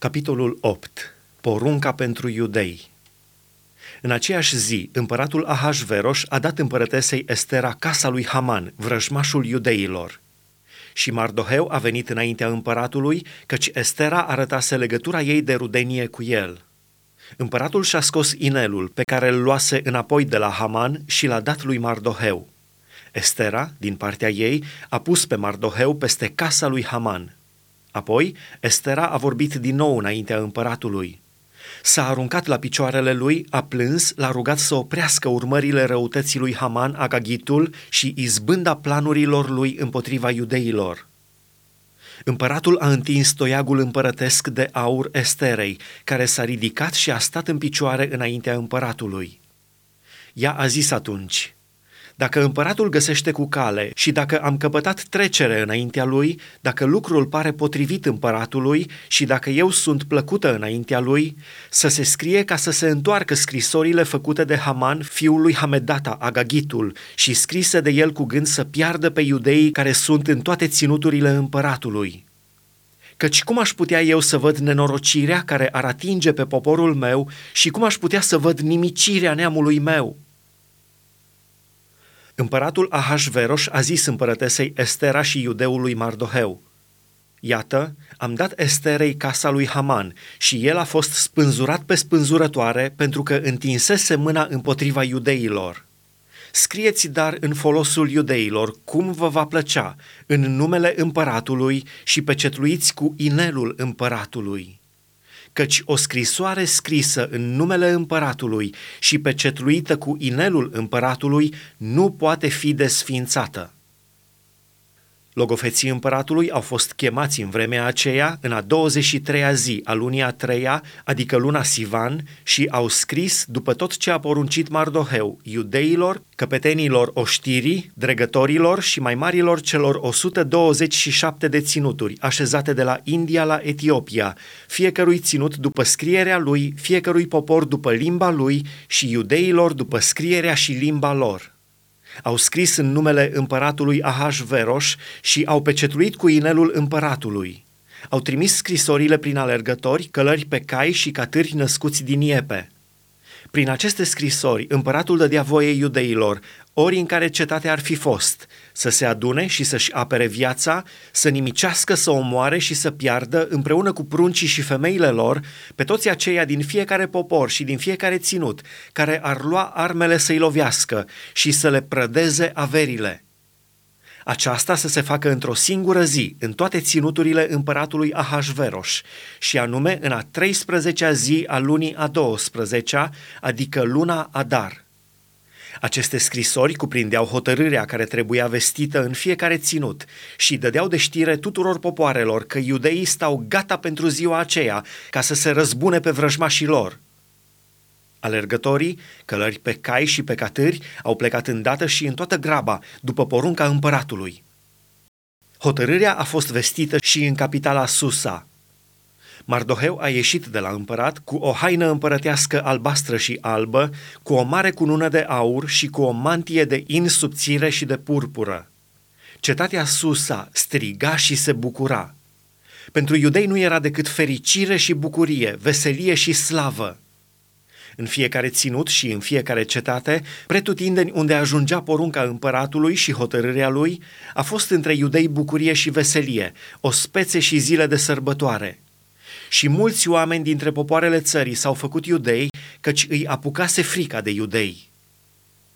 Capitolul 8. Porunca pentru iudei. În aceeași zi, împăratul Ahasveros a dat împărătesei Estera casa lui Haman, vrăjmașul iudeilor. Și Mardoheu a venit înaintea împăratului, căci Estera arătase legătura ei de rudenie cu el. Împăratul și-a scos inelul pe care îl luase înapoi de la Haman și l-a dat lui Mardoheu. Estera, din partea ei, a pus pe Mardoheu peste casa lui Haman – Apoi, Estera a vorbit din nou înaintea împăratului. S-a aruncat la picioarele lui, a plâns, l-a rugat să oprească urmările răutății lui Haman, Agagitul și izbânda planurilor lui împotriva iudeilor. Împăratul a întins toiagul împărătesc de aur Esterei, care s-a ridicat și a stat în picioare înaintea împăratului. Ea a zis atunci, dacă împăratul găsește cu cale și dacă am căpătat trecere înaintea lui, dacă lucrul pare potrivit împăratului și dacă eu sunt plăcută înaintea lui, să se scrie ca să se întoarcă scrisorile făcute de Haman, fiul lui Hamedata, Agagitul, și scrise de el cu gând să piardă pe iudeii care sunt în toate ținuturile împăratului. Căci cum aș putea eu să văd nenorocirea care ar atinge pe poporul meu și cum aș putea să văd nimicirea neamului meu?' Împăratul Ahasveros a zis împărătesei Estera și iudeului Mardoheu, Iată, am dat Esterei casa lui Haman și el a fost spânzurat pe spânzurătoare pentru că întinsese mâna împotriva iudeilor. Scrieți dar în folosul iudeilor cum vă va plăcea, în numele împăratului și pecetluiți cu inelul împăratului căci o scrisoare scrisă în numele împăratului și pecetluită cu inelul împăratului nu poate fi desfințată. Logofeții împăratului au fost chemați în vremea aceea, în a 23-a zi a lunii a treia, adică luna Sivan, și au scris, după tot ce a poruncit Mardoheu, iudeilor, căpetenilor oștirii, dregătorilor și mai marilor celor 127 de ținuturi, așezate de la India la Etiopia, fiecărui ținut după scrierea lui, fiecărui popor după limba lui și iudeilor după scrierea și limba lor au scris în numele împăratului Ahasveros și au pecetluit cu inelul împăratului. Au trimis scrisorile prin alergători, călări pe cai și catâri născuți din iepe. Prin aceste scrisori, împăratul dădea voie iudeilor, ori în care cetatea ar fi fost, să se adune și să-și apere viața, să nimicească, să omoare și să piardă, împreună cu pruncii și femeile lor, pe toți aceia din fiecare popor și din fiecare ținut, care ar lua armele să-i lovească și să le prădeze averile. Aceasta să se facă într-o singură zi, în toate ținuturile împăratului Ahasveros, și anume în a 13-a zi a lunii a 12-a, adică luna Adar – aceste scrisori cuprindeau hotărârea care trebuia vestită în fiecare ținut și dădeau de știre tuturor popoarelor că iudeii stau gata pentru ziua aceea ca să se răzbune pe vrăjmașii lor. Alergătorii, călări pe cai și pe catâri, au plecat îndată și în toată graba, după porunca împăratului. Hotărârea a fost vestită și în capitala Susa, Mardoheu a ieșit de la împărat cu o haină împărătească albastră și albă, cu o mare cunună de aur și cu o mantie de in subțire și de purpură. Cetatea Susa striga și se bucura. Pentru iudei nu era decât fericire și bucurie, veselie și slavă. În fiecare ținut și în fiecare cetate, pretutindeni unde ajungea porunca împăratului și hotărârea lui, a fost între iudei bucurie și veselie, o spețe și zile de sărbătoare – și mulți oameni dintre popoarele țării s-au făcut iudei, căci îi apucase frica de iudei.